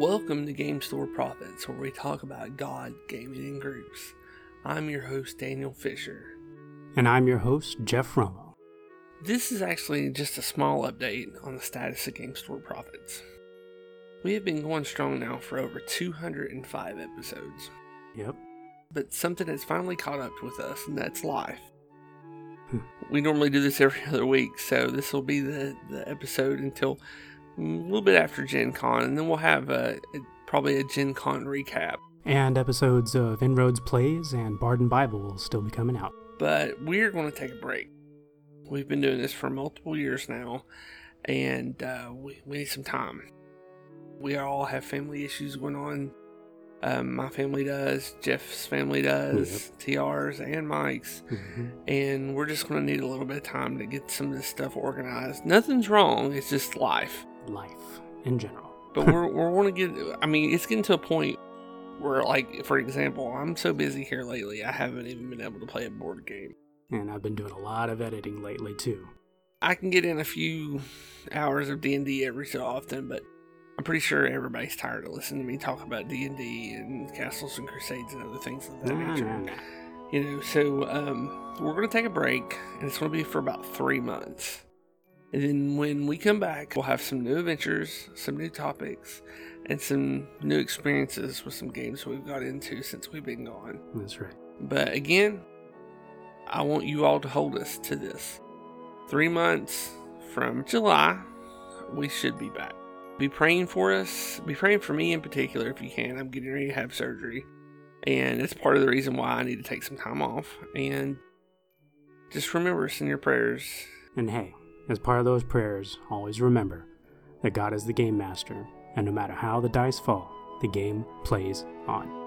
Welcome to Game Store Profits, where we talk about God, gaming, and groups. I'm your host, Daniel Fisher. And I'm your host, Jeff Romo. This is actually just a small update on the status of Game Store Profits. We have been going strong now for over 205 episodes, Yep. but something has finally caught up with us, and that's life. Hmm. we normally do this every other week, so this will be the, the episode until a little bit after Gen Con, and then we'll have a, probably a Gen Con recap. And episodes of Inroads Plays and Barden Bible will still be coming out. but we're going to take a break. We've been doing this for multiple years now, and uh, we, we need some time. We all have family issues going on. Um, my family does, Jeff's family does, TR's and Mike's, hmm and we're just going to need a little bit of time to get some of this stuff organized. Nothing's wrong, it's just life. Life in general. But we're we're want to get. I mean, it's getting to a point where, like, for example, I'm so busy here lately, I haven't even been able to play a board game. And I've been doing a lot of editing lately too. I can get in a few hours of D and D every so often, but I'm pretty sure everybody's tired of listening to me talk about D and D and castles and crusades and other things of that Nah, nature. nah, nah. You know, so um, we're gonna take a break, and it's gonna be for about three months. And then when we come back, we'll have some new adventures, some new topics, and some new experiences with some games we've got into since we've been gone. That's right. But again, I want you all to hold us to this. Three months from July, we should be back. Be praying for us. Be praying for me in particular if you can. I'm getting ready to have surgery. And it's part of the reason why I need to take some time off. And just remember us in your prayers. And hey, as part of those prayers, always remember that God is the game master, and no matter how the dice fall, the game plays on.